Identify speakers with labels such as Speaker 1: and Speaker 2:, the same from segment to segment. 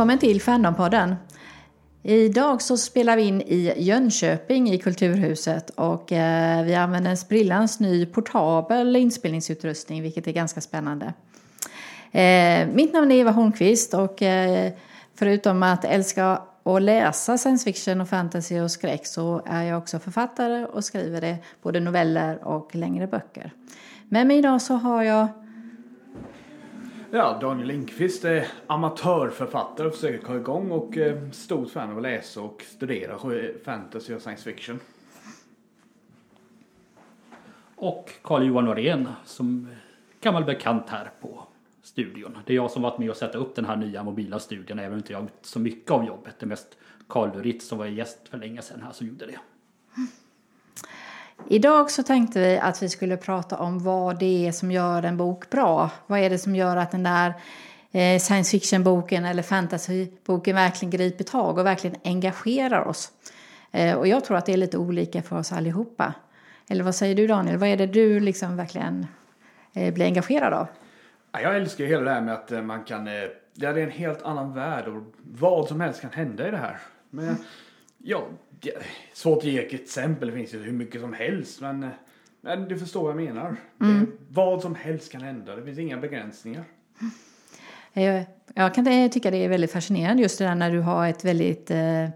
Speaker 1: Välkommen till Fandompodden. Idag så spelar vi in i Jönköping i Kulturhuset och eh, vi använder en sprillans ny portabel inspelningsutrustning vilket är ganska spännande. Eh, mitt namn är Eva Holmqvist och eh, förutom att älska att läsa science fiction och fantasy och skräck så är jag också författare och skriver det både noveller och längre böcker. Med mig idag så har jag
Speaker 2: Ja, Daniel Lindqvist är amatörförfattare och försöker komma igång och eh, stort fan av att läsa och studera fantasy och science fiction.
Speaker 3: Och Carl-Johan Norén som gammal bekant här på studion. Det är jag som varit med och sätta upp den här nya mobila studion även om inte jag gjort så mycket av jobbet. Det är mest Carl Duritz som var gäst för länge sedan här som gjorde det.
Speaker 1: Idag så tänkte vi att vi skulle prata om vad det är som gör en bok bra. Vad är det som gör att den där eh, science fiction-boken eller fantasy-boken verkligen griper tag och verkligen engagerar oss. Eh, och jag tror att det är lite olika för oss allihopa. Eller vad säger du Daniel? Vad är det du liksom verkligen eh, blir engagerad av?
Speaker 2: Jag älskar hela det här med att man kan, det är en helt annan värld och vad som helst kan hända i det här. Men ja, svårt att ge ett exempel, det finns ju hur mycket som helst men, men du förstår vad jag menar. Mm. Det, vad som helst kan hända, det finns inga begränsningar.
Speaker 1: Jag, jag kan tycka det är väldigt fascinerande just det där när du har ett väldigt eh,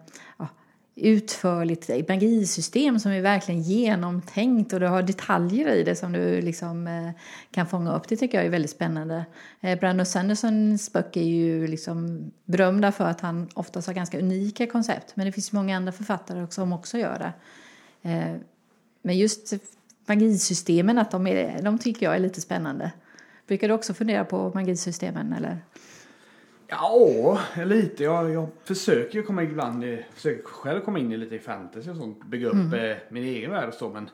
Speaker 1: utförligt magisystem som är verkligen genomtänkt och du har detaljer i det som du liksom eh, kan fånga upp. Det tycker jag är väldigt spännande. Eh, Brandon Sandersons böcker är ju liksom berömda för att han oftast har ganska unika koncept. Men det finns många andra författare som också gör det. Eh, men just magisystemen, att de, är, de tycker jag är lite spännande. Brukar du också fundera på magisystemen eller?
Speaker 2: Ja, lite. Jag, jag försöker ju komma ibland, försöker själv komma in i lite fantasy och sånt. Bygga upp mm. eh, min egen värld och så. Men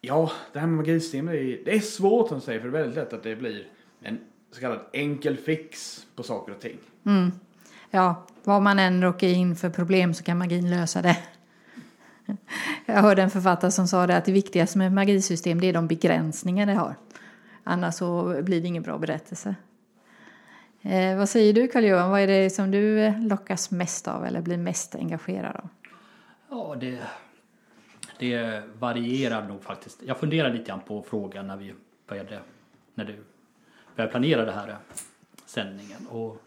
Speaker 2: ja, det här med magisystem det är, det är svårt som säger för det är väldigt lätt att det blir en så kallad enkel fix på saker och ting.
Speaker 1: Mm. Ja, vad man än råkar in för problem så kan magin lösa det. Jag hörde en författare som sa det att det viktigaste med magisystem det är de begränsningar det har. Annars så blir det ingen bra berättelse. Eh, vad säger du Carl-Johan? Vad är det som du eh, lockas mest av eller blir mest engagerad av?
Speaker 3: Ja, det, det varierar nog faktiskt. Jag funderar lite grann på frågan när vi började, när du började planera den här eh, sändningen. Och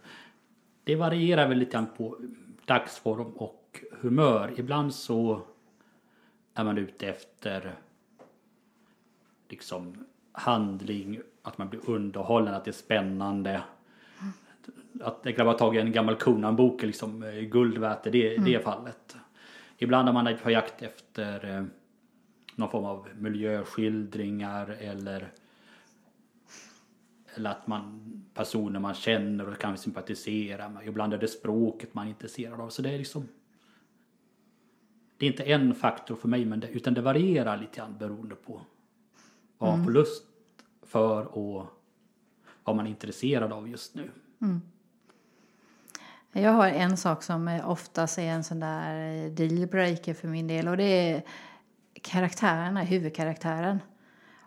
Speaker 3: det varierar väl lite grann på dagsform och humör. Ibland så är man ute efter liksom handling, att man blir underhållen, att det är spännande att grabbar tagit en gammal Conan-bok liksom eh, guld värt i det, mm. det fallet. Ibland är man på jakt efter eh, någon form av miljöskildringar eller eller att man personer man känner och kan sympatisera med. Ibland är det språket man är intresserad av. Så det är liksom det är inte en faktor för mig men det, utan det varierar lite grann beroende på vad man mm. får lust för och vad man är intresserad av just nu. Mm.
Speaker 1: Jag har en sak som oftast är en sån där dealbreaker för min del och det är karaktärerna, huvudkaraktären.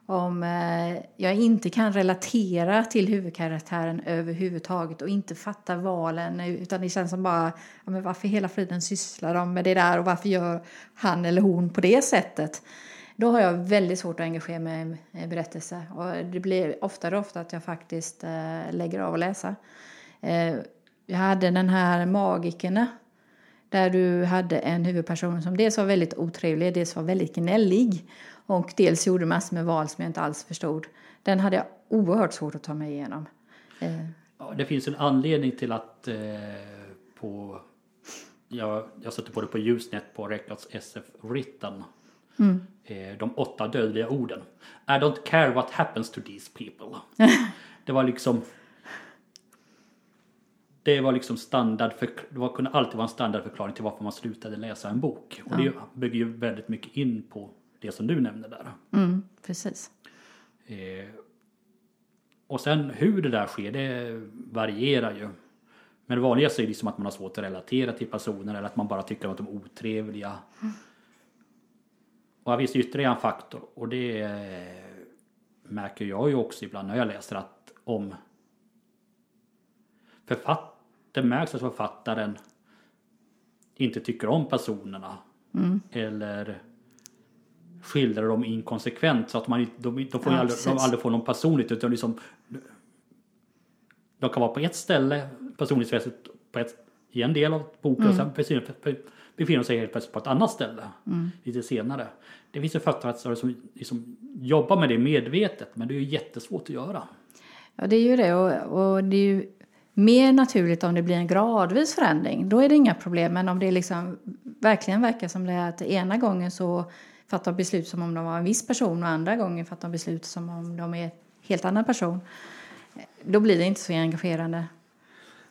Speaker 1: Om eh, jag inte kan relatera till huvudkaraktären överhuvudtaget och inte fatta valen utan det känns som bara ja, men varför hela friden sysslar de med det där och varför gör han eller hon på det sättet? Då har jag väldigt svårt att engagera mig i berättelse och det blir oftare och ofta att jag faktiskt eh, lägger av att läsa. Eh, jag hade den här Magikerna där du hade en huvudperson som dels var väldigt otrevlig, dels var väldigt gnällig och dels gjorde massor med val som jag inte alls förstod. Den hade jag oerhört svårt att ta mig igenom.
Speaker 3: Eh. Ja, det finns en anledning till att eh, på jag, jag satte på det på Ljusnet på Records SF Written. Mm. Eh, de åtta dödliga orden. I don't care what happens to these people. det var liksom det var liksom standard för, det var, kunde alltid vara en standardförklaring till varför man slutade läsa en bok. Och ja. det bygger ju väldigt mycket in på det som du nämnde där.
Speaker 1: Mm, precis.
Speaker 3: Eh, och sen hur det där sker, det varierar ju. Men det vanligaste är liksom att man har svårt att relatera till personer eller att man bara tycker att de är otrevliga. Mm. Och här finns ytterligare en faktor och det märker jag ju också ibland när jag läser att om författaren det märks att författaren inte tycker om personerna. Eller skildrar dem inkonsekvent så att man, de, de får
Speaker 1: Ja,
Speaker 3: aldrig, de aldrig får någon personligt utan liksom de kan vara på ett ställe personlighetsmässigt på ett, i en del av boken och sen befinner, befinner de sig helt plötsligt på ett annat ställe lite senare. Det finns ju författare som liksom jobbar med det medvetet men det är ju jättesvårt att göra.
Speaker 1: Ja, det är ju det. Och, och det är ju mer naturligt om det blir en gradvis förändring. Då är det inga problem. Men om det liksom verkligen verkar som det är att ena gången så fattar de beslut som om de var en viss person och andra gången fattar de beslut som om de är en helt annan person. Då blir det inte så engagerande.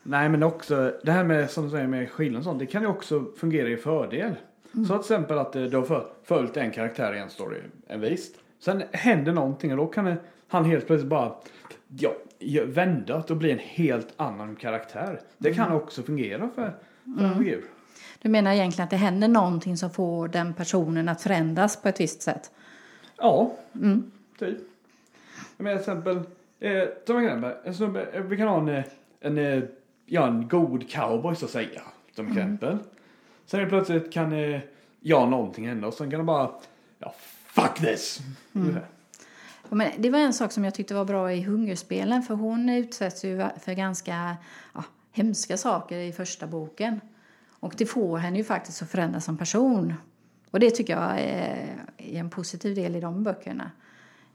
Speaker 2: Nej men också det här med som du säger med skillnad och sånt. Det kan ju också fungera i fördel. Så till exempel att eh, du har följt en karaktär i en story en visst. Sen händer någonting och då kan han helt plötsligt bara ja, vända och bli en helt annan karaktär. Det kan också fungera för, för en figur.
Speaker 1: Du menar egentligen att det händer någonting som får den personen att förändras på ett visst sätt?
Speaker 2: Ja, typ. Jag menar till exempel, eh, som exempel, en snubbe, eh, vi kan ha en, eh, en, eh, ja, en god cowboy så att säga. Som exempel. Sen helt plötsligt kan eh, ja, någonting hända och sen kan de bara, ja, fuck this. Ungefär.
Speaker 1: Men det var en sak som jag tyckte var bra i Hungerspelen för hon utsätts ju för ganska ja, hemska saker i första boken. Och det får henne ju faktiskt att förändras som person. Och det tycker jag är, en positiv del i de böckerna.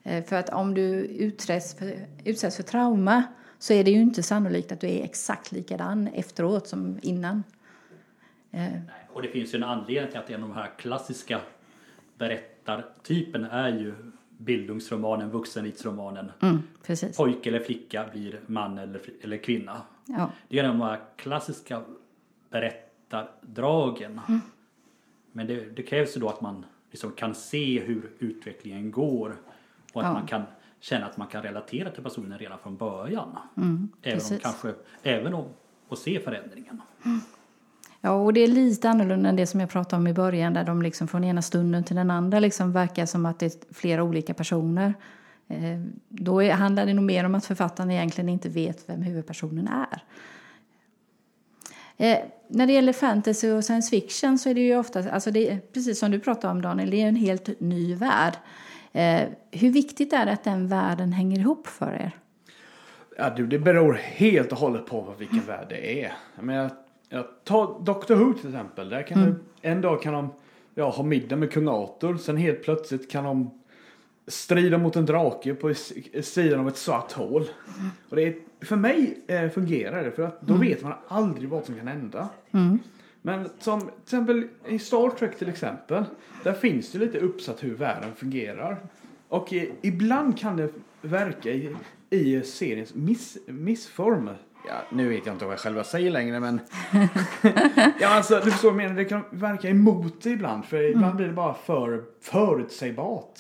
Speaker 1: Eh, för att om du utsätts för, utsätts för trauma så är det ju inte sannolikt att du är exakt likadan efteråt som innan. Eh.
Speaker 3: Och det finns ju en anledning till att en av de här klassiska berättartyperna är ju bildungsromanen, vuxenvitsromanen.
Speaker 1: Mm, precis.
Speaker 3: Pojke eller flicka blir man eller, eller kvinna.
Speaker 1: Ja.
Speaker 3: Det är de här klassiska berättardragen. Men det, det krävs ju då att man liksom kan se hur utvecklingen går och att
Speaker 1: Ja.
Speaker 3: man kan känna att man kan relatera till personen redan från början.
Speaker 1: Mm,
Speaker 3: även om kanske, även om och se förändringen.
Speaker 1: Ja, och det är lite annorlunda än det som jag pratade om i början där de liksom från ena stunden till den andra liksom verkar som att det är flera olika personer. Eh, då är, handlar det nog mer om att författaren egentligen inte vet vem huvudpersonen är. Eh, när det gäller fantasy och science fiction så är det ju ofta, alltså det precis som du pratade om Daniel, det är en helt ny värld. Eh, hur viktigt är det att den världen hänger ihop för er?
Speaker 2: Ja, du, det beror helt och hållet på vilken värld det är. Jag menar, jag tar Doctor Who till exempel. Där kan du, en dag kan de ja, ha middag med kung Arthur. Sen helt plötsligt kan de strida mot en drake på sidan av ett svart hål. Och det är, för mig eh, fungerar det för att då vet man aldrig vad som kan hända. Men som till exempel i Star Trek till exempel. Där finns det lite uppsatt hur världen fungerar. Och eh, ibland kan det verka i, i seriens miss, missform. Ja, nu vet jag inte vad jag själva säger längre men... ja alltså du förstår vad jag menar. Det kan verka emot det ibland. För ibland blir det bara för förutsägbart.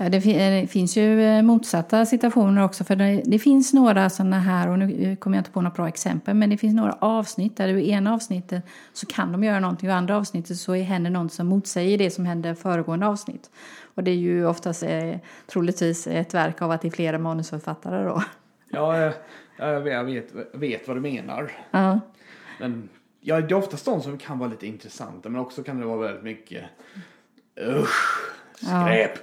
Speaker 1: Ja, det, fi- det finns ju eh, motsatta situationer också. För det, det finns några sådana här, och nu kommer jag inte på några bra exempel, men det finns några avsnitt där du i ena avsnittet så kan de göra någonting och i andra avsnittet så är- händer något som motsäger det som hände föregående avsnitt. Och det är ju oftast eh, troligtvis ett verk av att det är flera manusförfattare då.
Speaker 2: Ja, jag, jag vet, vet, vad du menar.
Speaker 1: Ja.
Speaker 2: Men ja, det är oftast de som kan vara lite intressanta men också kan det vara väldigt mycket usch, skräp.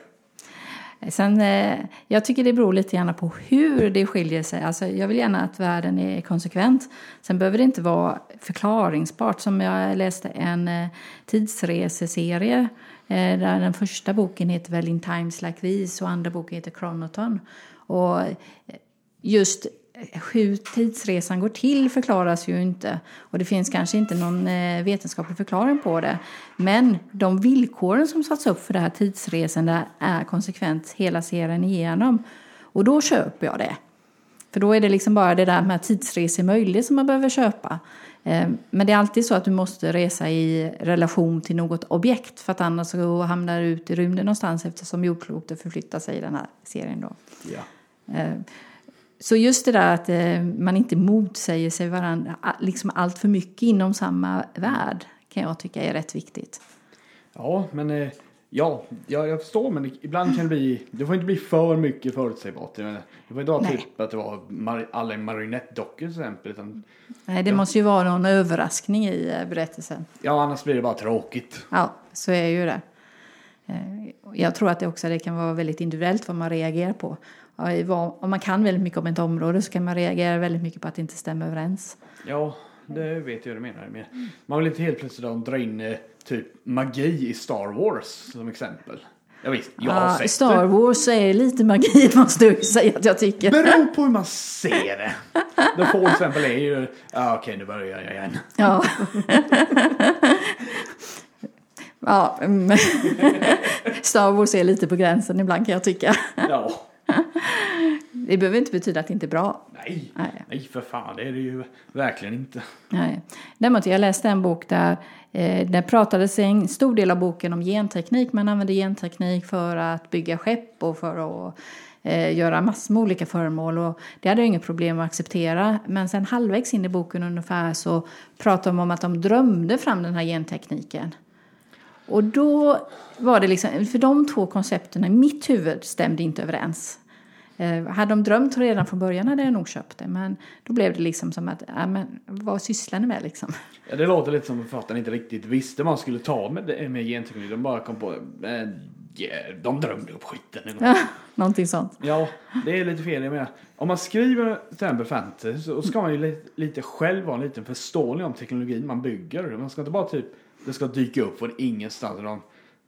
Speaker 1: Sen, eh, jag tycker det beror lite grann på hur det skiljer sig. Alltså, jag vill gärna att världen är konsekvent. Sen behöver det inte vara förklaringsbart. Som jag läste en eh, tidsreseserie eh, där den första boken heter väl In Times Like These och andra boken heter Chronoton. Och just hur tidsresan går till förklaras ju inte. Och det finns kanske inte någon eh, vetenskaplig förklaring på det. Men de villkoren som satts upp för det här tidsresande är konsekvent hela serien igenom. Och då köper jag det. För då är det liksom bara det där med tidsresor möjligt som man behöver köpa. Eh, Men det är alltid så att du måste resa i relation till något objekt för att annars så hamnar du ut i rymden någonstans eftersom jordklotet förflyttar sig i den här serien då.
Speaker 2: Ja.
Speaker 1: Så just det där att eh, man inte motsäger sig varandra liksom allt för mycket inom samma värld kan jag tycka är rätt viktigt.
Speaker 2: ja, men eh, Ja, ja, jag förstår men ibland kan det bli, det får inte bli för mycket förutsägbart. Det får inte vara
Speaker 1: Nej.
Speaker 2: typ att det var mar, alla marionettdockor till exempel. Utan,
Speaker 1: Nej, det
Speaker 2: Ja.
Speaker 1: måste ju vara någon överraskning i eh, berättelsen.
Speaker 2: ja, annars blir det bara tråkigt.
Speaker 1: Ja, så är ju det. Eh, Jag tror att det också det kan vara väldigt individuellt vad man reagerar på. Om man kan väldigt mycket om ett område så kan man reagera väldigt mycket på att det inte stämmer överens.
Speaker 2: Ja, det vet jag vad du menar. Men man vill inte helt plötsligt dra in eh, typ magi i Star Wars som exempel. Ja, visst, jag har
Speaker 1: Ja,
Speaker 2: sett
Speaker 1: Star
Speaker 2: det.
Speaker 1: Wars är lite magi måste jag säga att jag tycker.
Speaker 2: Beror på hur man ser det. The Fall exempel är ju, ja okej nu börjar jag igen.
Speaker 1: Ja. ja, mm. Star Wars är lite på gränsen ibland kan jag tycka.
Speaker 2: Ja,
Speaker 1: Det behöver inte betyda att det inte är bra.
Speaker 2: nej,
Speaker 1: Nej.
Speaker 2: nej för fan det är det ju verkligen inte.
Speaker 1: Nej. Däremot, jag läste en bok där eh, det pratades en stor del av boken om genteknik. Man använde genteknik för att bygga skepp och för att eh, göra massor med olika föremål. Och det hade jag inget problem att acceptera. Men sen halvvägs in i boken ungefär så pratade de om att de drömde fram den här gentekniken. Och då var det liksom, för de två koncepterna i mitt huvud stämde inte överens. Eh, hade de drömt redan från början hade jag nog köpt det. Men då blev det liksom som att, ja, men vad sysslar ni med liksom?
Speaker 2: Ja, det låter lite som att författaren inte riktigt visste vad man skulle ta med, med genteknik. De bara kom på, eh, yeah, de drömde upp skiten.
Speaker 1: någonting sånt.
Speaker 2: Ja, det är lite fel. Jag menar, om man skriver till fantasy så ska man ju lite, lite själv ha en liten förståelse om teknologin man bygger. Man ska inte bara typ, det ska dyka upp från ingenstans. utan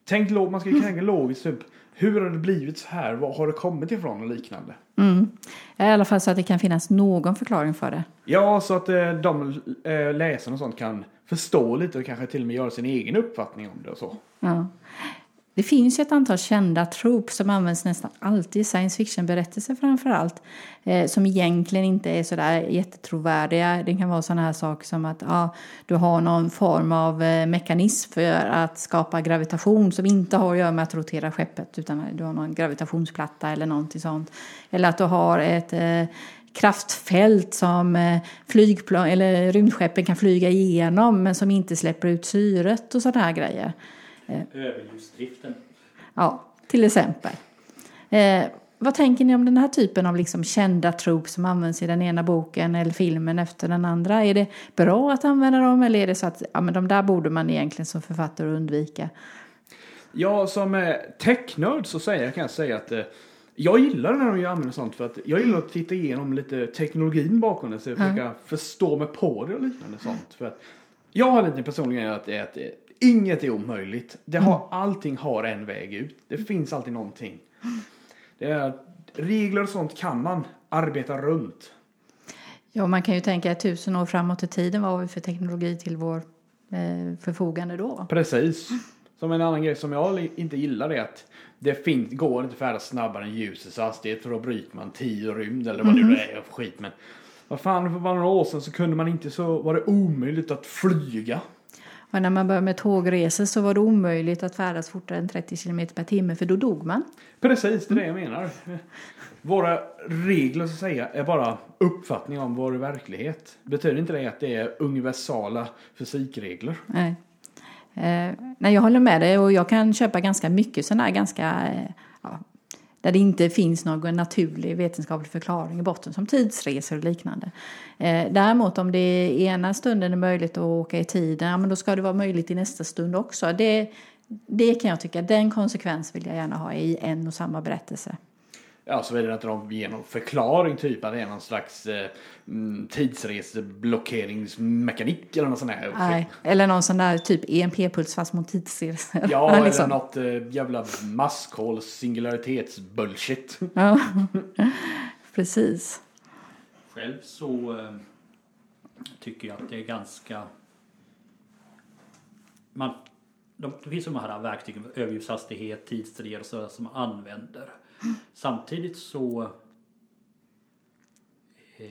Speaker 2: Tänk, man ska tänka logiskt typ, hur har det blivit så här? Var har det kommit ifrån och liknande?
Speaker 1: Mm. I alla fall så att det kan finnas någon förklaring för det.
Speaker 2: Ja, så att eh, de eh, läsarna och sånt kan förstå lite och kanske till och med göra sin egen uppfattning om det och så.
Speaker 1: Ja. Det finns ju ett antal kända trop som används nästan alltid i science fiction-berättelser framför allt. Eh, som egentligen inte är sådär jättetrovärdiga. Det kan vara sådana här saker som att ja, du har någon form av eh, mekanism för att skapa gravitation som inte har att göra med att rotera skeppet utan du har någon gravitationsplatta eller någonting sånt. Eller att du har ett eh, kraftfält som eh, flygplan eller rymdskeppen kan flyga igenom men som inte släpper ut syret och sådana här grejer.
Speaker 3: Överljudsdriften.
Speaker 1: Ja, till exempel. Eh, vad tänker ni om den här typen av liksom kända tropes som används i den ena boken eller filmen efter den andra? Är det bra att använda dem eller är det så att ja, men de där borde man egentligen som författare undvika?
Speaker 2: Ja, som eh, technörd så säger jag, kan jag säga att eh, jag gillar när de använder sånt för att jag gillar att titta igenom lite teknologin bakom det så jag försöka förstå mig på det och liknande sånt. För att jag har lite personlig grej att, det är att eh, inget är omöjligt. Det har, Allting har en väg ut. Det finns alltid någonting. Det är, regler och sånt kan man arbeta runt.
Speaker 1: Ja, man kan ju tänka tusen år framåt i tiden. Vad har vi för teknologi till vår eh, förfogande då?
Speaker 2: Precis. Som en annan grej som jag inte gillar är att det fin- går inte färdas snabbare än ljusets hastighet för då bryter man tid och rymd eller vad det nu är för skit. Men vad fan, för bara några år sedan så kunde man inte så var det omöjligt att flyga.
Speaker 1: Och när man började med tågresor så var det omöjligt att färdas fortare än 30 km per timme för då dog man.
Speaker 2: Precis, det är det jag menar. Våra regler så att säga är bara uppfattning om vår verklighet. Betyder inte det att det är universala fysikregler?
Speaker 1: Nej. Eh, nej, jag håller med dig och jag kan köpa ganska mycket sådana här ganska, eh, där det inte finns någon naturlig vetenskaplig förklaring i botten som tidsresor och liknande. Eh, däremot om det i ena stunden är möjligt att åka i tiden, ja, men då ska det vara möjligt i nästa stund också. Det, det kan jag tycka, den konsekvens vill jag gärna ha i en och samma berättelse.
Speaker 2: Ja, så är det att de ger någon förklaring, typ att det är någon slags eh, mm, tidsreseblockeringsmekanik eller något sånt här.
Speaker 1: Nej, eller någon sån där typ EMP-puls fast mot tidsresor.
Speaker 2: Ja,
Speaker 1: liksom.
Speaker 2: eller något eh, jävla maskhål singularitetsbullshit.
Speaker 1: Ja, precis.
Speaker 3: Själv så eh, tycker jag att det är ganska... Man, de, det finns de här verktygen, överljudshastighet, tidsresor som man använder. Samtidigt så eh,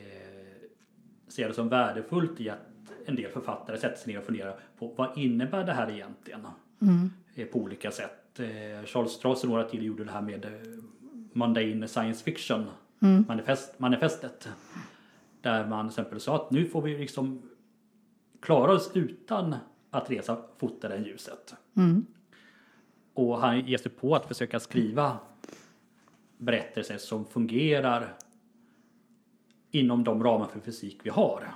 Speaker 3: ser jag det som värdefullt i att en del författare sätter sig ner och funderar på vad innebär det här egentligen? Eh, på olika sätt. Eh, Charles Stross och några till gjorde det här med eh, Mundane Science Fiction manifest, manifestet. Där man till exempel sa att nu får vi liksom klara oss utan att resa fortare än ljuset. Och han ger sig på att försöka skriva berättelser som fungerar inom de ramar för fysik vi har.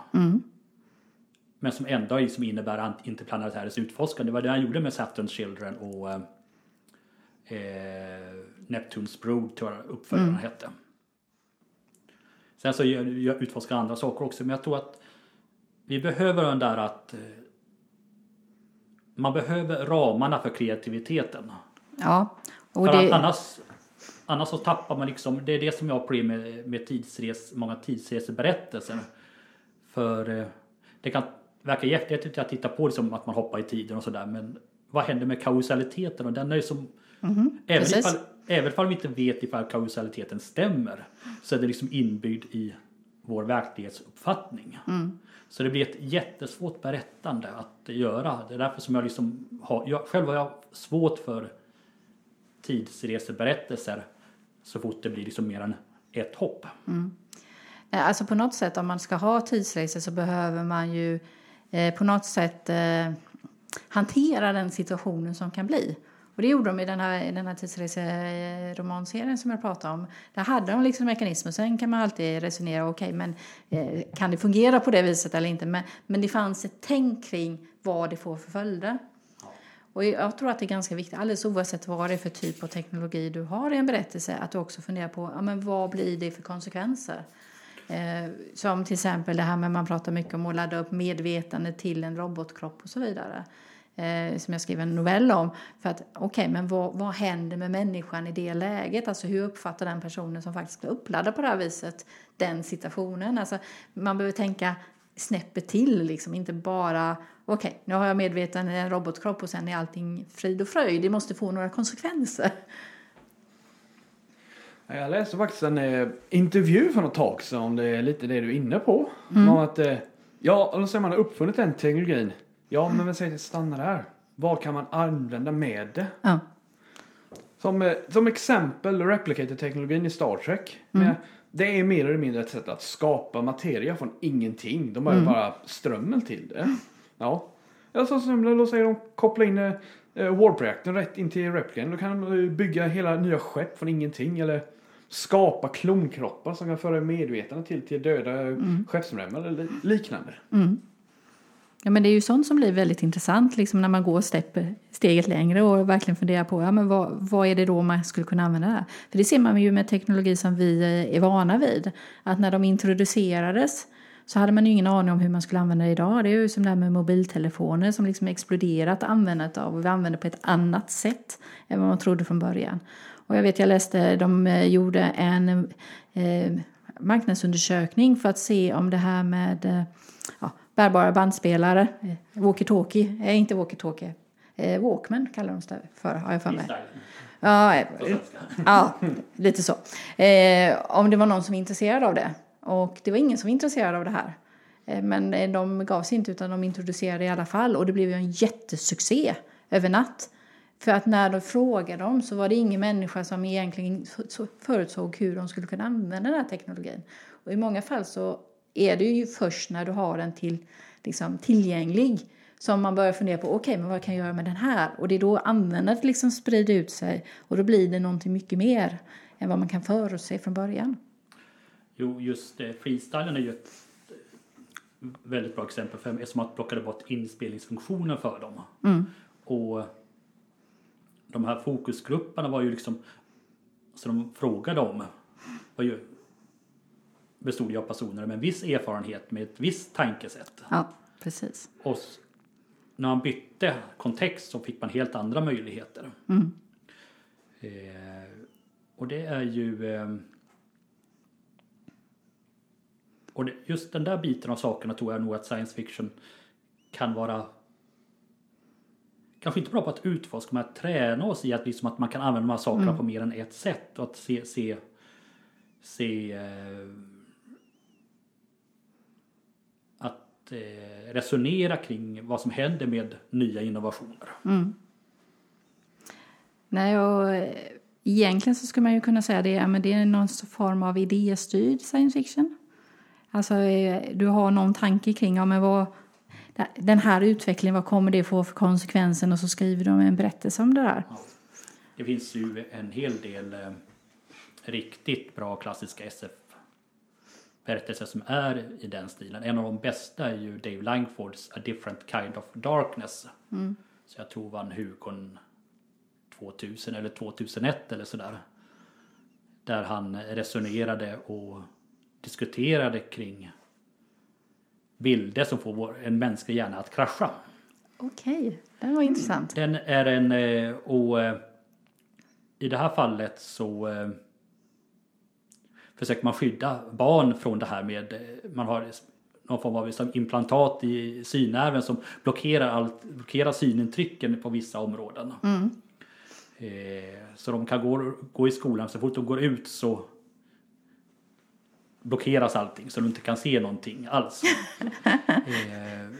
Speaker 3: Men som ändå liksom innebär interplanetärens utforskande. Det var det han gjorde med Saturn's Children och eh, eh, Neptunes Brood, tror jag uppföljaren hette. Sen så gör- gör- utforskar andra saker också, men jag tror att vi behöver den där att eh, man behöver ramarna för kreativiteten.
Speaker 1: Ja, och
Speaker 3: För
Speaker 1: det,
Speaker 3: annars, annars så tappar man liksom, det är det som jag har problem med, med tidsres, många tidsreseberättelser. För eh, det kan verka jättehäftigt att titta på det som att man hoppar i tiden och sådär men vad händer med kausaliteten? Och den är ju som, även,
Speaker 1: Mhm, precis.
Speaker 3: ifall, även ifall vi inte vet ifall kausaliteten stämmer så är det liksom inbyggd i vår verklighetsuppfattning.
Speaker 1: Mm.
Speaker 3: Så det blir ett jättesvårt berättande att göra. Det är därför som jag liksom har, jag, själv har jag svårt för tidsreseberättelser så fort det blir liksom mer än ett hopp.
Speaker 1: Mm. Alltså på något sätt om man ska ha tidsresor så behöver man ju eh, på något sätt eh, hantera den situationen som kan bli. Och det gjorde de i den här, i den här tidsreseromanserien som jag pratade om. Där hade de liksom mekanismer. Sen kan man alltid resonera, okej men eh, kan det fungera på det viset eller inte? Men, men det fanns ett tänk kring vad det får för följder. Och jag tror att det är ganska viktigt, alldeles oavsett vad det är för typ av teknologi du har i en berättelse, att du också funderar på ja, men vad blir det för konsekvenser. Eh, som till exempel det här med man pratar mycket om att ladda upp medvetande till en robotkropp och så vidare. Eh, som jag skriver en novell om. För att okej, men vad, vad händer med människan i det läget? Alltså hur uppfattar den personen som faktiskt blir uppladdad på det här viset den situationen? Alltså man behöver tänka snäppet till liksom, inte bara okej, nu har jag medvetande i en robotkropp och sen är allting frid och fröjd. Det måste få några konsekvenser.
Speaker 2: Jag läste faktiskt en eh, intervju för något tag sedan om det är lite det du är inne på. Om att, eh, ja, säger man har uppfunnit den teknologin. Ja, men vad säger det stanna där? Vad kan man använda med det?
Speaker 1: Ja.
Speaker 2: Som, eh, som exempel replicator-teknologin i Star Trek. Men det är mer eller mindre ett sätt att skapa materia från ingenting. De behöver bara strömmel till det. Ja. Ja, så som då säger de koppla in eh, warp-reaktorn rätt in till replicatorn. Då kan de eh, bygga hela nya skepp från ingenting. Eller skapa klonkroppar som kan föra medvetande till, till döda mm. skeppsmedlemmar eller li- liknande.
Speaker 1: Ja, men det är ju sånt som blir väldigt intressant liksom när man går step, steget längre och verkligen funderar på ja, men vad, vad är det då man skulle kunna använda det här? För det ser man ju med teknologi som vi eh, är vana vid. Att när de introducerades så hade man ju ingen aning om hur man skulle använda det idag. Det är ju som det här med mobiltelefoner som liksom exploderat användandet av och vi använder på ett annat sätt än vad man trodde från början. Och jag vet, jag läste, de eh, gjorde en eh, marknadsundersökning för att se om det här med eh, ja, bärbara bandspelare, eh, walkie-talkie, eh, inte walkie-talkie, eh, Walkman kallar de det för, har jag för mig. Ja, eh, ja, lite så. Eh, om det var någon som var intresserad av det. Och det var ingen som var intresserad av det här. Eh, men eh, de gav sig inte utan de introducerade i alla fall. Och det blev ju en jättesuccé över natt. För att när de frågade dem så var det ingen människa som egentligen så- förutsåg hur de skulle kunna använda den här teknologin. Och i många fall så är det ju först när du har den till, liksom, tillgänglig som man börjar fundera på okej, men vad kan jag göra med den här? Och det är då användandet liksom sprider ut sig och då blir det någonting mycket mer än vad man kan förutse från början.
Speaker 3: Jo, just det. Freestylen är ju ett eh, väldigt bra exempel för eftersom man plockade bort inspelningsfunktionen för dem. Och de här fokusgrupperna var ju liksom, så de frågade om, var ju, bestod ju av personer med en viss erfarenhet, med ett visst tankesätt.
Speaker 1: Ja, precis.
Speaker 3: Och när man bytte kontext så fick man helt andra möjligheter. Eh, och det är ju... Eh, och det, just den där biten av sakerna tror jag nog att science fiction kan vara kanske inte bra på att utforska men att träna oss i att, liksom att man kan använda de här sakerna på mer än ett sätt och att se, se, se eh, att eh, resonera kring vad som händer med nya innovationer.
Speaker 1: Nej, och eh, egentligen så skulle man ju kunna säga det, ja, men det är någon form av idéstyrd science fiction. Alltså eh, du har någon tanke kring, ja men vad, den här utvecklingen, vad kommer det få för konsekvenser? Och så skriver de en berättelse om det där.
Speaker 3: det finns ju en hel del riktigt bra klassiska SF-berättelser som är i den stilen. En av de bästa är ju Dave Langfords A Different Kind of Darkness. Så jag tror vann Hukon 2000 eller 2001 eller sådär. Där han resonerade och diskuterade kring bilder som får en mänsklig hjärna att krascha.
Speaker 1: Okej, den var intressant.
Speaker 3: Den är en, eh, och eh, i det här fallet så eh, försöker man skydda barn från det här med, eh, man har någon form av liksom implantat i synnerven som blockerar, allt, blockerar synintrycken på vissa områden. Eh, så de kan gå, gå i skolan, så fort de går ut så blockeras allting så de inte kan se någonting alls. eh,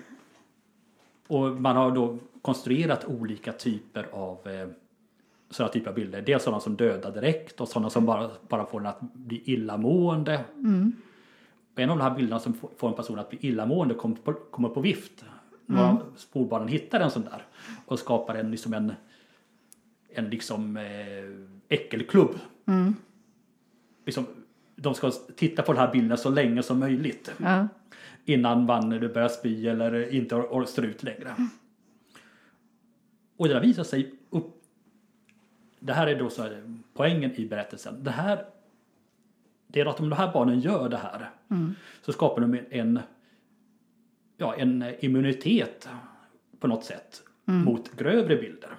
Speaker 3: och man har då konstruerat olika typer av eh, sådana typer av bilder. Dels sådana som dödar direkt och sådana som bara, bara får en att bli illamående. Och en av de här bilderna som får- en person att bli illamående kommer på, kommer på vift. Några av spolbarnen hittar en sån där och skapar en, liksom en, en liksom, eh, äckelklubb. Liksom, de ska titta på den här bilden så länge som möjligt
Speaker 1: Ja.
Speaker 3: innan man börjar spy eller inte or- or- står ut längre. Och det där visar sig. Det här är då så här, poängen i berättelsen. Det här det är att om de här barnen gör det här så skapar de en, ja, en immunitet på något sätt mot grövre bilder.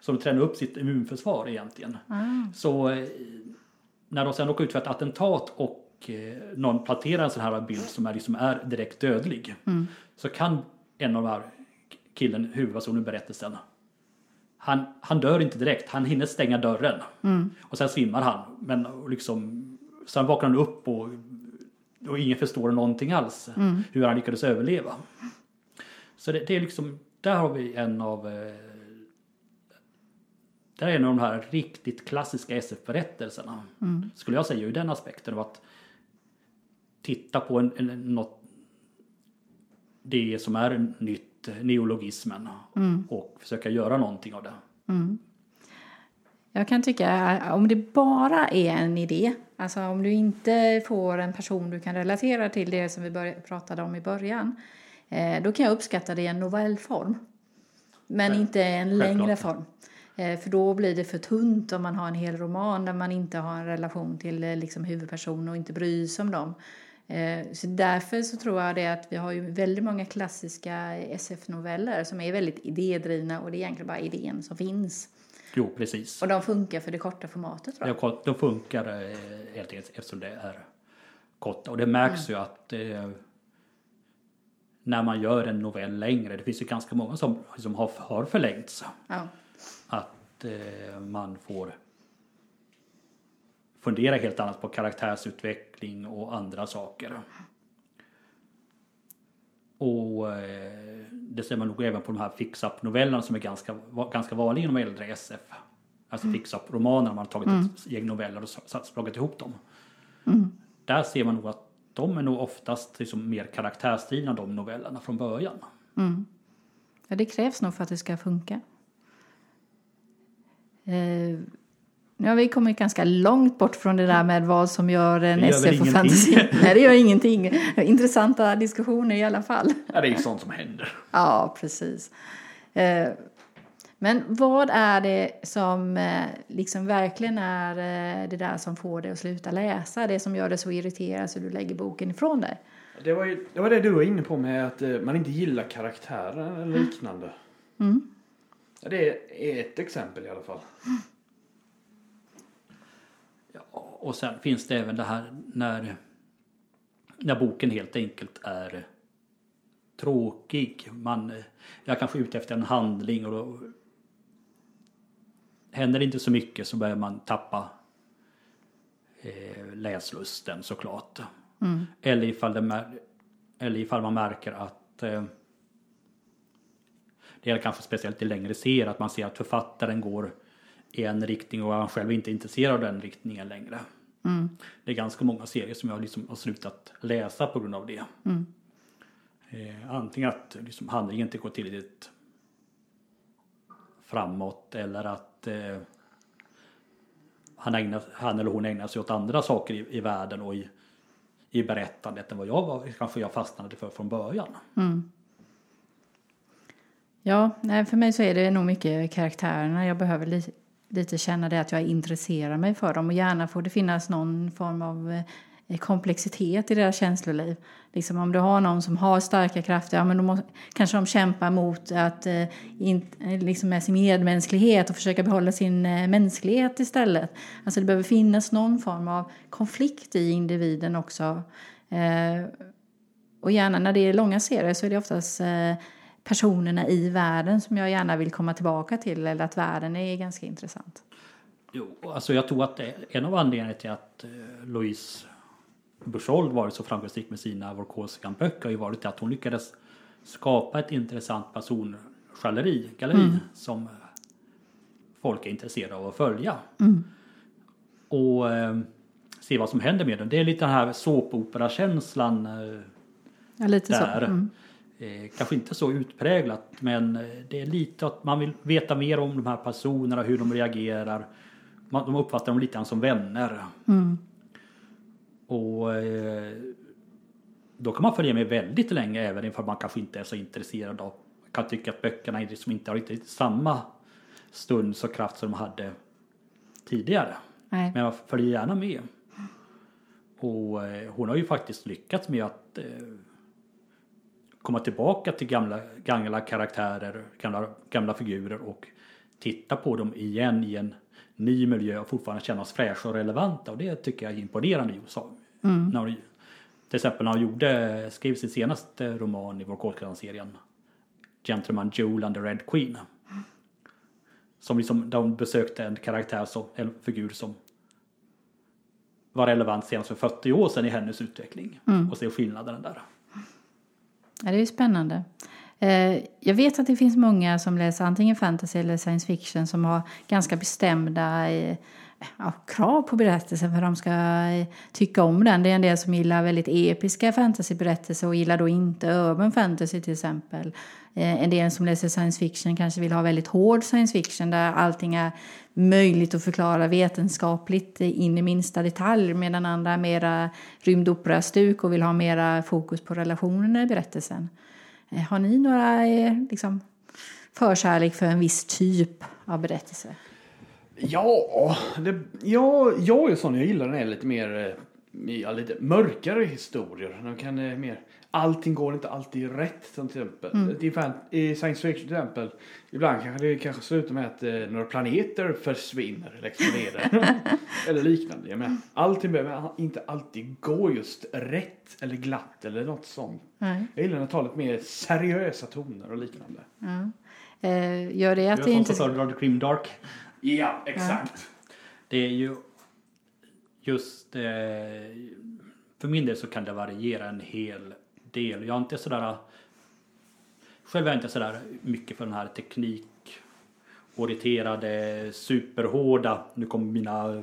Speaker 3: Så de tränar upp sitt immunförsvar egentligen. Så eh, när de sen åker ut för ett attentat och eh, någon planterar en sån här bild som är, liksom är direkt dödlig. Så kan en av de här killen, huvudpersonen i berättelsen, han, han dör inte direkt, han hinner stänga dörren. Och sen svimmar han. Men liksom, sen vaknar han upp och, och ingen förstår någonting alls. Hur han lyckades överleva. Så det, det är liksom, där har vi en av eh, det är en av de här riktigt klassiska SF-berättelserna. Skulle jag säga ur den aspekten av att titta på en, en, något, det som är nytt, neologismen och försöka göra någonting av det.
Speaker 1: Jag kan tycka om det bara är en idé, alltså om du inte får en person du kan relatera till, det som vi pratade om i början, eh, då kan jag uppskatta det i en novellform. Men
Speaker 3: Själv-
Speaker 1: inte en längre form. Eh, för då blir det för tunt om man har en hel roman där man inte har en relation till eh, liksom, huvudpersonen och inte bryr sig om dem. Eh, så därför så tror jag det att vi har ju väldigt många klassiska SF-noveller som är väldigt idédrivna och det är egentligen bara idén som finns.
Speaker 3: Jo, precis.
Speaker 1: Och de funkar för det korta formatet tror jag.
Speaker 3: De funkar eh, helt enkelt eftersom det är korta. Och det märks ju att eh, när man gör en novell längre, det finns ju ganska många som, som har, har förlängts.
Speaker 1: Ja.
Speaker 3: Att eh, man får fundera helt annat på karaktärsutveckling och andra saker. Och eh, det ser man nog även på de här fix-up-novellerna som är ganska, ganska vanliga inom äldre SF. Alltså fix-up-romaner, man har tagit ett gäng noveller och satt- slagit ihop dem. Där ser man nog att de är nog oftast liksom mer karaktärsdrivna de novellerna från början.
Speaker 1: ja, det krävs nog för att det ska funka. Eh, nu har vi kommit ganska långt bort från det där med vad som gör en
Speaker 3: Det gör
Speaker 1: SF och fantasy. Nej, det gör ingenting. Intressanta diskussioner i alla fall.
Speaker 2: Ja, det är ju sånt som händer.
Speaker 1: Ja, precis. Eh, Men vad är det som eh, liksom verkligen är eh, det där som får dig att sluta läsa? Det som gör dig så irriterad så du lägger boken ifrån dig?
Speaker 2: Det var, ju, det var det du var inne på med att man inte gillar karaktärer eller liknande. Ja, det är ett exempel i alla fall.
Speaker 3: Och sen finns det även det här när, när boken helt enkelt är tråkig. Man, jag kanske är ute efter en handling och då händer det inte så mycket så börjar man tappa eh, läslusten såklart. Eller, ifall det, eller ifall man märker att eh, det är kanske speciellt i längre serier att man ser att författaren går i en riktning och han själv inte är intresserad av den riktningen längre. Det är ganska många serier som jag liksom har slutat läsa på grund av det. Eh, antingen att liksom handlingen inte går tillräckligt framåt eller att eh, han, ägnar, han eller hon ägnar sig åt andra saker i, i världen och i, i berättandet än vad jag var, kanske jag fastnade för från början.
Speaker 1: Mm. Ja, nej, för mig så är det nog mycket karaktärerna. Jag behöver li lite känna det att jag intresserar mig för dem och gärna får det finnas någon form av eh, komplexitet i deras känsloliv. Liksom om du har någon som har starka krafter, ja men då måste, kanske de kämpar mot att eh, in, eh, liksom med sin medmänsklighet och försöka behålla sin eh, mänsklighet istället. Alltså det behöver finnas någon form av konflikt i individen också. Eh, och gärna när det är långa serier så är det oftast eh, personerna i världen som jag gärna vill komma tillbaka till eller att världen är ganska intressant.
Speaker 3: Jo, alltså jag tror att en av anledningarna till att eh, Louise Bujold varit så framgångsrik med sina Vorkosigan-böcker har ju varit att hon lyckades skapa ett intressant persongalleri galleri, mm. som folk är intresserade av att följa.
Speaker 1: Mm.
Speaker 3: Och eh, se vad som händer med den. Det är lite den här såpopera-känslan eh,
Speaker 1: ja, lite
Speaker 3: där.
Speaker 1: Så. Mm.
Speaker 3: Eh, kanske inte så utpräglat men eh, det är lite att man vill veta mer om de här personerna, hur de reagerar. Man, de uppfattar dem lite grann som vänner.
Speaker 1: Mm.
Speaker 3: Och eh, då kan man följa med väldigt länge även om man kanske inte är så intresserad av. Kan tycka att böckerna liksom inte har riktigt samma stund och kraft som de hade tidigare.
Speaker 1: Nej.
Speaker 3: Men jag följer gärna med. Och eh, hon har ju faktiskt lyckats med att komma tillbaka till gamla, gamla karaktärer, gamla, gamla figurer och titta på dem igen i en ny miljö och fortfarande känna oss fräscha och relevanta och det tycker jag är imponerande i USA.
Speaker 1: Mm.
Speaker 3: När till exempel när gjorde, skrev sin senaste roman i vår serien Gentleman Joel and the Red Queen. Som liksom, där hon besökte en karaktär, som, en figur som var relevant senast för 40 år sedan i hennes utveckling.
Speaker 1: Mm.
Speaker 3: Och se skillnaden där.
Speaker 1: Ja, det är spännande. Eh, jag vet att det finns många som läser antingen fantasy eller science fiction som har ganska bestämda eh, ja, krav på berättelsen för att de ska eh, tycka om den. Det är en del som gillar väldigt episka fantasyberättelser och gillar då inte urban fantasy till exempel. Eh, en del som läser science fiction kanske vill ha väldigt hård science fiction där allting är möjligt att förklara vetenskapligt in i minsta detalj medan andra är mera rymdopera-stuk och vill ha mera fokus på relationerna i berättelsen. Eh, har ni några eh, liksom, förkärlek för en viss typ av berättelse?
Speaker 2: Ja, det, ja, jag är sån. Jag gillar den här lite mer ja, lite mörkare historier. De kan mer allting går inte alltid rätt till exempel. Mm. I, science fiction till exempel. Ibland kanske det kanske slutar med att eh, några planeter försvinner eller exploderar. eller liknande. Jag menar, allting behöver inte alltid gå just rätt eller glatt eller något sånt.
Speaker 1: Nej.
Speaker 2: Jag gillar när talet mer seriösa toner och liknande.
Speaker 1: Ja. Eh, gör det att
Speaker 3: det
Speaker 1: inte...
Speaker 3: Du föredrar Grim Dark?
Speaker 2: Ja, exakt. Ja.
Speaker 3: Det är ju just eh, för min del så kan det variera en hel del. Jag är inte sådär själv är jag inte sådär mycket för den här teknikorienterade superhårda, nu kommer mina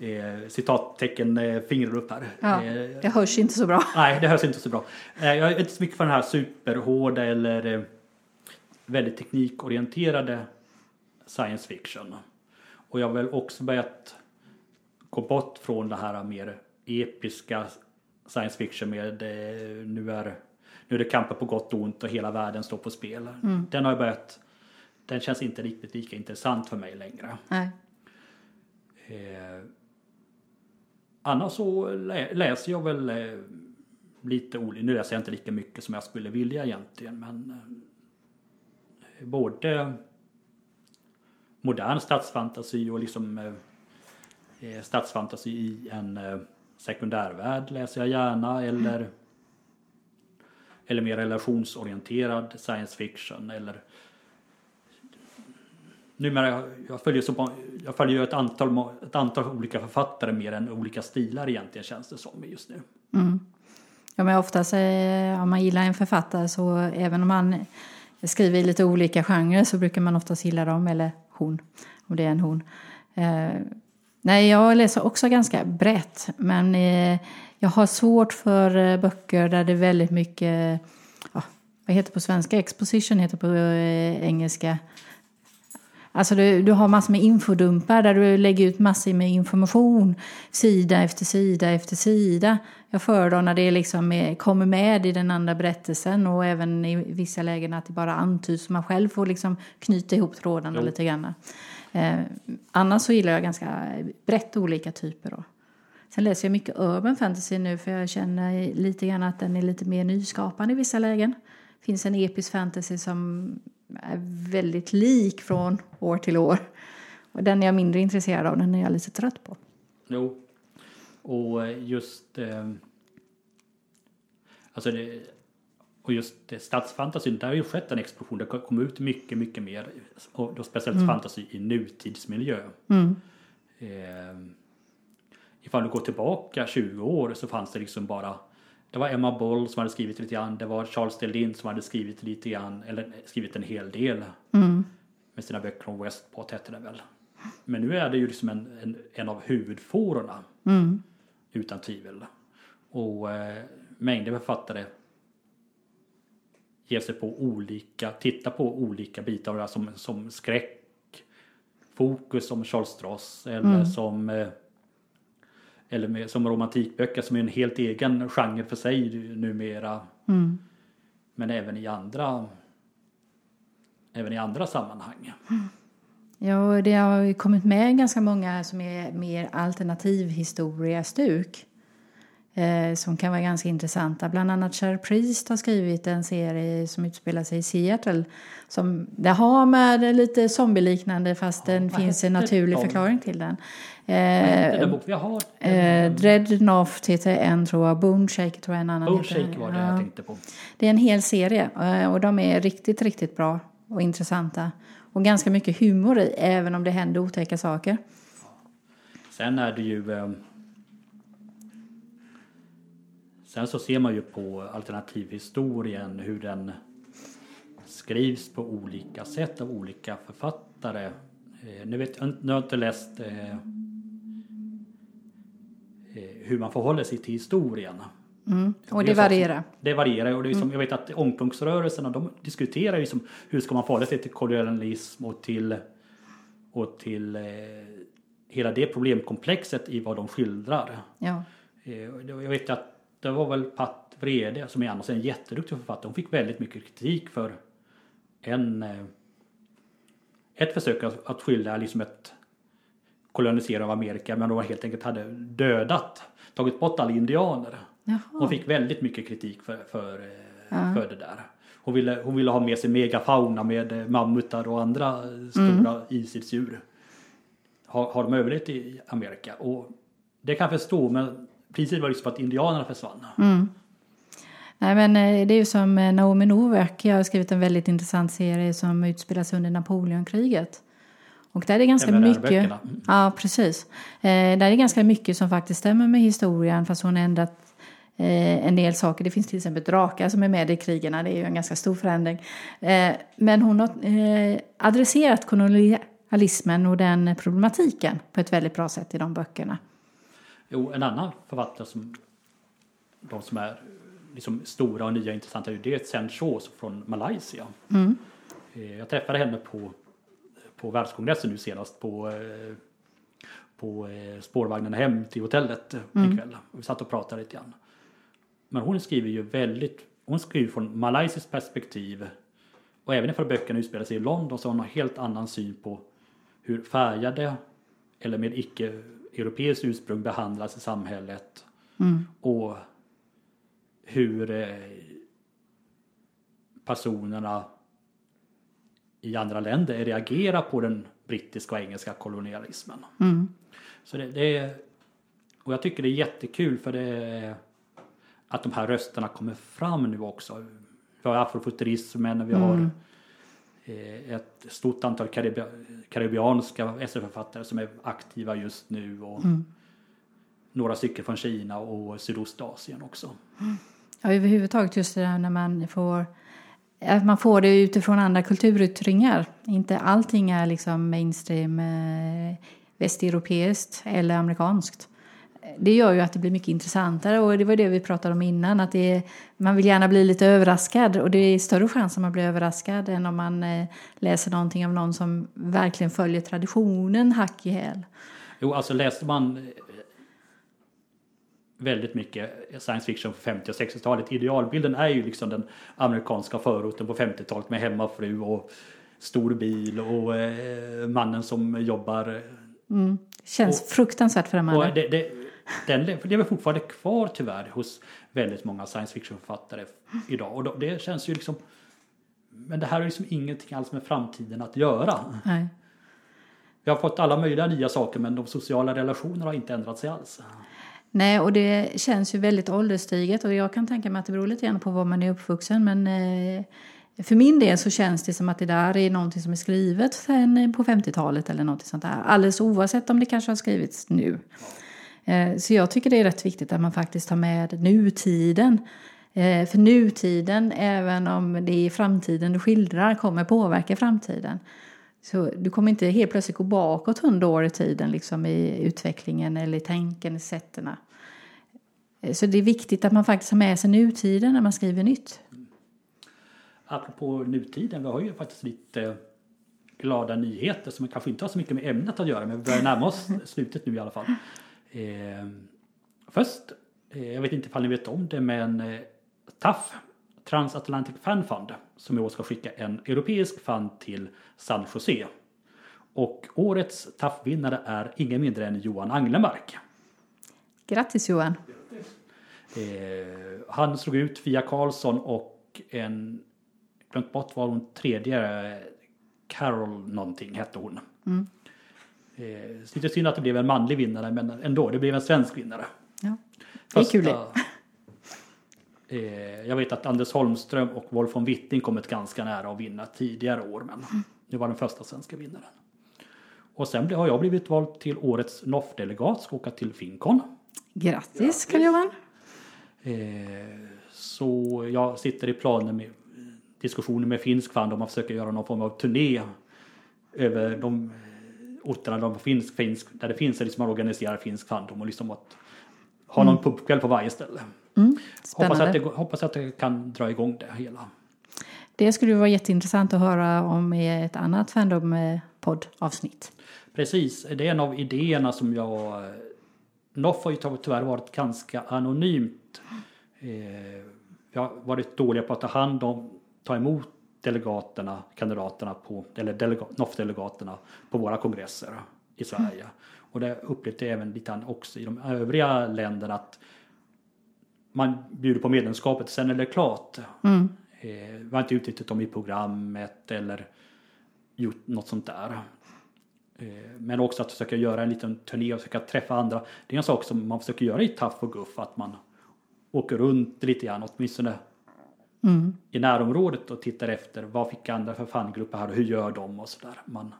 Speaker 3: eh, citattecken eh, fingrar upp här.
Speaker 1: Ja,
Speaker 3: eh,
Speaker 1: det hörs inte så bra.
Speaker 3: Nej, det hörs inte så bra. Eh, jag är inte så mycket för den här superhårda eller eh, väldigt teknikorienterade science fiction. Och jag har väl också börjat gå bort från det här mer episka science fiction med eh, nu är nu är det kamper på gott och ont och hela världen står på spel.
Speaker 1: Mm.
Speaker 3: Den har jag börjat den känns inte riktigt lika intressant för mig längre.
Speaker 1: Nej.
Speaker 3: Eh, annars så lä läser jag väl eh, lite olika, nu läser jag inte lika mycket som jag skulle vilja egentligen men eh, både modern stadsfantasi och liksom eh, eh, stadsfantasi i en eh, sekundärvärld läser jag gärna eller mm. eller mer relationsorienterad science fiction eller numera jag, följer så jag följer ett antal ett antal olika författare mer än olika stilar egentligen känns det som just nu.
Speaker 1: Mm. Ja men oftast eh, om man gillar en författare så även om man skriver i lite olika genrer så brukar man oftast gilla dem eller hon om det är en hon. Eh, Nej, jag läser också ganska brett, men eh, jag har svårt för eh, böcker där det är väldigt mycket, ja, vad heter på svenska? Exposition heter på eh, engelska. Alltså du, du har massor med infodumpar där du lägger ut massor med information sida efter sida efter sida. Jag föredrar när det liksom är, kommer med i den andra berättelsen och även i vissa lägen att det bara antyds så man själv får liksom knyta ihop trådarna
Speaker 3: Jo.
Speaker 1: lite grann. Eh, annars så gillar jag ganska brett olika typer. Då. Sen läser jag mycket urban fantasy nu för jag känner lite grann att den är lite mer nyskapande i vissa lägen. Det finns en episk fantasy som är väldigt lik från år till år. Och den är jag mindre intresserad av, den är jag lite trött på.
Speaker 3: Jo. Och eh, just... Eh, alltså det, och just det, stadsfantasyn, där har ju skett en explosion. Det kom ut mycket, mycket mer. Och då speciellt fantasy i nutidsmiljö.
Speaker 1: Mm.
Speaker 3: Eh, ifall du går tillbaka 20 år så fanns det liksom bara det var Emma Boll som hade skrivit lite grann. Det var Charles Delin som hade skrivit lite grann, eller skrivit en hel del.
Speaker 1: Mm.
Speaker 3: Med sina böcker om Westport hette det väl. Men nu är det ju liksom en, en, en av huvudfårorna.
Speaker 1: Mm.
Speaker 3: Utan tvivel. Och eh, mängder författare ger sig på olika, titta på olika bitar av det här som, som skräck, fokus som Charles Stross eller som eh, eller med, som romantikböcker som är en helt egen genre för sig numera.
Speaker 1: Mm.
Speaker 3: Men även i andra även i andra sammanhang.
Speaker 1: Ja, och det har ju kommit med ganska många som är mer alternativhistoria-stuk. Eh, som kan vara ganska intressanta. Bland annat Cher Priest har skrivit en serie som utspelar sig i Seattle. Som det har med lite zombieliknande fast den
Speaker 3: vad
Speaker 1: finns en naturlig
Speaker 3: de?
Speaker 1: förklaring till den. Eh,
Speaker 3: den bok vi har?
Speaker 1: eh, Dreadnought heter en tror jag, Bone Shaker tror jag en annan
Speaker 3: Bone
Speaker 1: heter.
Speaker 3: Var det
Speaker 1: Ja.
Speaker 3: jag tänkte på.
Speaker 1: Det är en hel serie eh, och de är riktigt, riktigt bra och intressanta. Och ganska mycket humor i, även om det händer otäcka saker.
Speaker 3: Sen är det ju eh, Sen så ser man ju på alternativhistorien hur den skrivs på olika sätt av olika författare. Eh, nu, vet, nu har jag inte läst eh, eh, hur man förhåller sig till historien.
Speaker 1: Mm. Och
Speaker 3: Det
Speaker 1: varierar.
Speaker 3: Det varierar och det är som, jag vet att ångpunktsrörelserna de diskuterar ju som hur ska man förhålla sig till kolonialism och till och till eh, hela det problemkomplexet i vad de skildrar.
Speaker 1: Ja.
Speaker 3: Eh, jag vet att det var väl Pat Vrede som är annars en jätteduktig författare. Hon fick väldigt mycket kritik för en eh, ett försök att, att skildra liksom ett kolonisera av Amerika men de helt enkelt hade dödat, tagit bort alla indianer. Hon
Speaker 1: Jaha.
Speaker 3: fick väldigt mycket kritik för, för, eh, för det där. Hon ville, hon ville ha med sig megafauna med eh, mammutar och andra stora isdjur. Har, har de överlevt i Amerika? Och det kan jag förstå men priset var just för att indianerna försvann.
Speaker 1: Mm. Nej, men eh, det är ju som eh, Naomi Novak. Jag har skrivit en väldigt intressant serie som utspelar sig under Napoleonkriget. Och där är det ganska
Speaker 3: Även
Speaker 1: mycket.
Speaker 3: böckerna. Mm.
Speaker 1: Ja, precis. Eh, där är det ganska mycket som faktiskt stämmer med historien fast hon har ändrat eh, en del saker. Det finns till exempel drakar som är med i krigarna. Det är ju en ganska stor förändring. Eh, men hon har eh, adresserat kolonialismen och den problematiken på ett väldigt bra sätt i de böckerna.
Speaker 3: Jo, en annan författare som de som är liksom stora och nya intressanta är det Sen Chos från Malaysia.
Speaker 1: Mm.
Speaker 3: Eh, Jag träffade henne på, på världskongressen nu senast på, eh, på eh, spårvagnen hem till hotellet eh, en kväll. Vi satt och pratade lite grann. Men hon skriver ju väldigt, hon skriver från malaysiskt perspektiv och även ifall böckerna utspelar sig i London så har hon en helt annan syn på hur färgade eller med icke-europeiskt ursprung behandlas i samhället
Speaker 1: Mm.
Speaker 3: och hur eh, personerna i andra länder reagerar på den brittiska och engelska kolonialismen.
Speaker 1: Mm.
Speaker 3: Så det, det är, och jag tycker det är jättekul för det är att de här rösterna kommer fram nu också. Vi har afrofuturismen, vi har eh, ett stort antal karibia, karibianska SF-författare som är aktiva just nu och några stycken från Kina och Sydostasien också.
Speaker 1: Ja, överhuvudtaget just det där när man får att man får det utifrån andra kulturyttringar. Inte allting är liksom mainstream eh, västeuropeiskt eller amerikanskt. Det gör ju att det blir mycket intressantare och det var det vi pratade om innan att är, man vill gärna bli lite överraskad och det är större chans att man blir överraskad än om man eh, läser någonting av någon som verkligen följer traditionen hack i häl.
Speaker 3: Jo, alltså läser man eh, väldigt mycket science fiction på 50 och 60-talet. Idealbilden är ju liksom den amerikanska förorten på 50-talet med hemmafru och stor bil och eh, mannen som jobbar.
Speaker 1: Mm. Känns
Speaker 3: och,
Speaker 1: fruktansvärt främmande.
Speaker 3: Det, det, den lever fortfarande kvar tyvärr hos väldigt många science fiction-författare idag. Och det känns ju liksom... Men det här har liksom ingenting alls med framtiden att göra.
Speaker 1: Nej.
Speaker 3: Vi har fått alla möjliga nya saker men de sociala relationerna har inte ändrat sig alls.
Speaker 1: Nej, och det känns ju väldigt ålderstiget och jag kan tänka mig att det beror lite grann på var man är uppvuxen men eh, för min del så känns det som att det där är någonting som är skrivet sen på 50-talet eller något sånt där. Alldeles oavsett om det kanske har skrivits nu. Eh, Eh, så jag tycker det är rätt viktigt att man faktiskt tar med nutiden. Eh, för nutiden, även om det är framtiden du skildrar, kommer påverka framtiden. Så du kommer inte helt plötsligt gå bakåt hundra år i tiden liksom i utvecklingen eller i tänken, i sätterna. Eh, så det är viktigt att man faktiskt har med sig nutiden när man skriver nytt.
Speaker 3: Apropå nutiden, vi har ju faktiskt lite glada nyheter som kanske inte har så mycket med ämnet att göra men vi börjar närma oss slutet nu i alla fall. Eh, först, eh, jag vet inte ifall ni vet om det men eh, TAF, Transatlantic Fan Fund, som i år ska skicka en europeisk fund till San Jose. Och årets TAF-vinnare är ingen mindre än Johan Anglemark.
Speaker 1: Grattis Johan!
Speaker 3: Eh, han slog ut Fia Karlsson och en, glömt bort vad hon tredje, Carol någonting hette hon. Mm. Eh, lite synd att det blev en manlig vinnare men ändå, det blev en svensk vinnare.
Speaker 1: Ja, det är kul
Speaker 3: eh, Jag vet att Anders Holmström och Wolf von Witting kommit ganska nära att vinna tidigare år men mm. det var den första svenska vinnaren. Och sen har jag blivit vald till årets NOF-delegat, ska åka till Fincon.
Speaker 1: Grattis Carl-Johan!
Speaker 3: Eh, så jag sitter i planer med diskussioner med Finsk Fund om att försöka göra någon form av turné över de orterna där, finsk, finsk, där det finns liksom man organiserar finsk fandom och liksom att ha någon mm. pubkväll på varje ställe.
Speaker 1: Mm,
Speaker 3: hoppas, att det, hoppas att det kan dra igång det hela.
Speaker 1: Det skulle vara jätteintressant att höra om i ett annat Fandom-poddavsnitt.
Speaker 3: Precis, det är en av idéerna som jag... Noff har ju tyvärr varit ganska anonymt. Eh, vi har varit dåliga på att ta hand om, ta emot delegaterna, kandidaterna på, eller delega, NOF-delegaterna på våra kongresser i Sverige. Mm. Och det upplevde jag även lite också i de övriga länderna att man bjuder på medlemskapet, sen är det klart. Mm. Eh, vi har inte utnyttjat dem i programmet eller gjort något sånt där. Eh, men också att försöka göra en liten turné och försöka träffa andra. Det är en sak som man försöker göra i TAF och GUF, att man åker runt lite grann, åtminstone mm. i närområdet och tittar efter vad fick andra för fangrupper här och hur gör de och sådär. Man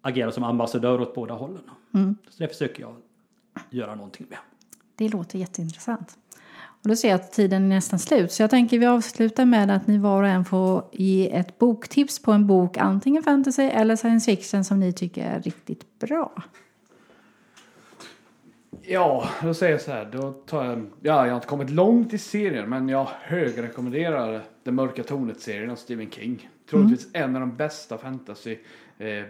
Speaker 3: agerar som ambassadör åt båda hållen. Mm. Så det försöker jag göra någonting med.
Speaker 1: Det låter jätteintressant. Och då ser jag att tiden är nästan slut. Så jag tänker vi avslutar med att ni var och en får ge ett boktips på en bok, antingen fantasy eller science fiction som ni tycker är riktigt bra.
Speaker 2: Ja, då säger jag så här. Då tar jag, ja, jag har inte kommit långt i serien men jag högrekommenderar Det mörka tornet-serien av Stephen King. Troligtvis mm. en av de bästa fantasy, eh, eh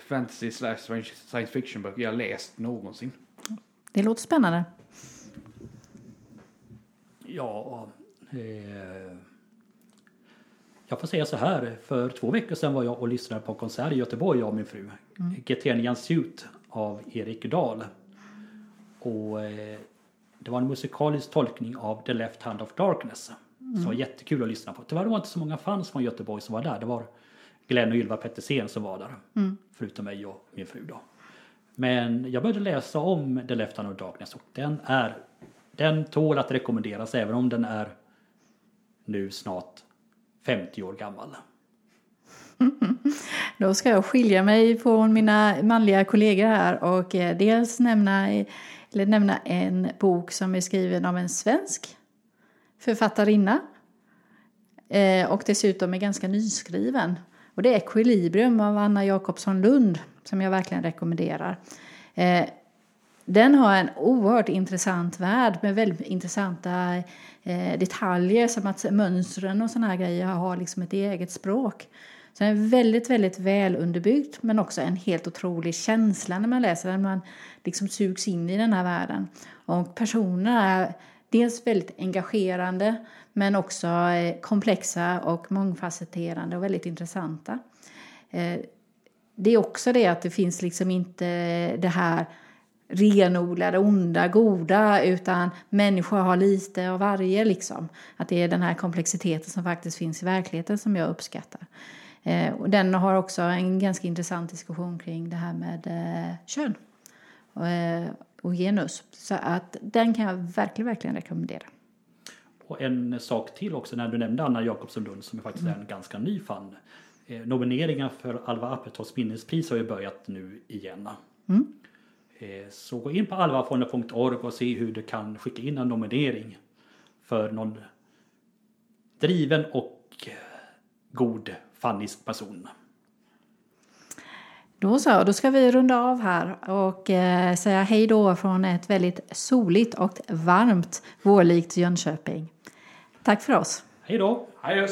Speaker 2: fantasy slash science fiction böcker jag läst någonsin.
Speaker 1: Det låter spännande.
Speaker 3: Ja, eh, jag får säga så här. För två veckor sedan var jag och lyssnade på konsert i Göteborg, jag och min fru. Mm. Getenian Suit av Erik Dahl. Och eh, det var en musikalisk tolkning av The Left Hand of Darkness. Mm. Som var jättekul att lyssna på. Tyvärr var det inte så många fans från Göteborg som var där. Det var Glenn och Ylva Pettersen som var där. Mm. Förutom mig och min fru då. Men jag började läsa om The Left Hand of Darkness och den är den tål att rekommenderas även om den är nu snart 50 år gammal.
Speaker 1: Då ska jag skilja mig från mina manliga kollegor här och eh, dels nämna vill nämna en bok som är skriven av en svensk författarinna eh, och dessutom är ganska nyskriven. Och det är Equilibrium av Anna Jakobsson Lund som jag verkligen rekommenderar. Eh, den har en oerhört intressant värld med väldigt intressanta eh, detaljer som att mönstren och såna här grejer har liksom ett eget språk. Så den är väldigt, väldigt väl underbyggd men också en helt otrolig känsla när man läser den. Man liksom sugs in i den här världen. Och personerna är dels väldigt engagerande men också eh, komplexa och mångfacetterande och väldigt intressanta. Eh, det är också det att det finns liksom inte det här renodlade, onda, goda utan människor har lite av varje. Liksom. Att det är den här komplexiteten som faktiskt finns i verkligheten som jag uppskattar. Eh, och den har också en ganska intressant diskussion kring det här med eh, kön och, eh, och genus. Så att den kan jag verkligen, verkligen rekommendera.
Speaker 3: Och en sak till också när du nämnde Anna Jakobsson Lund som är faktiskt mm. en ganska ny fan. Eh, nomineringar för Alva Appetorps minnespris har ju börjat nu igen. Mm. Eh, så gå in på alvafonden.org och se hur du kan skicka in en nominering för någon driven och god fannisk person.
Speaker 1: Då så, då ska vi runda av här och eh, säga hej då från ett väldigt soligt och varmt vårlikt Jönköping. Tack för oss.
Speaker 3: Hej då.
Speaker 2: Hej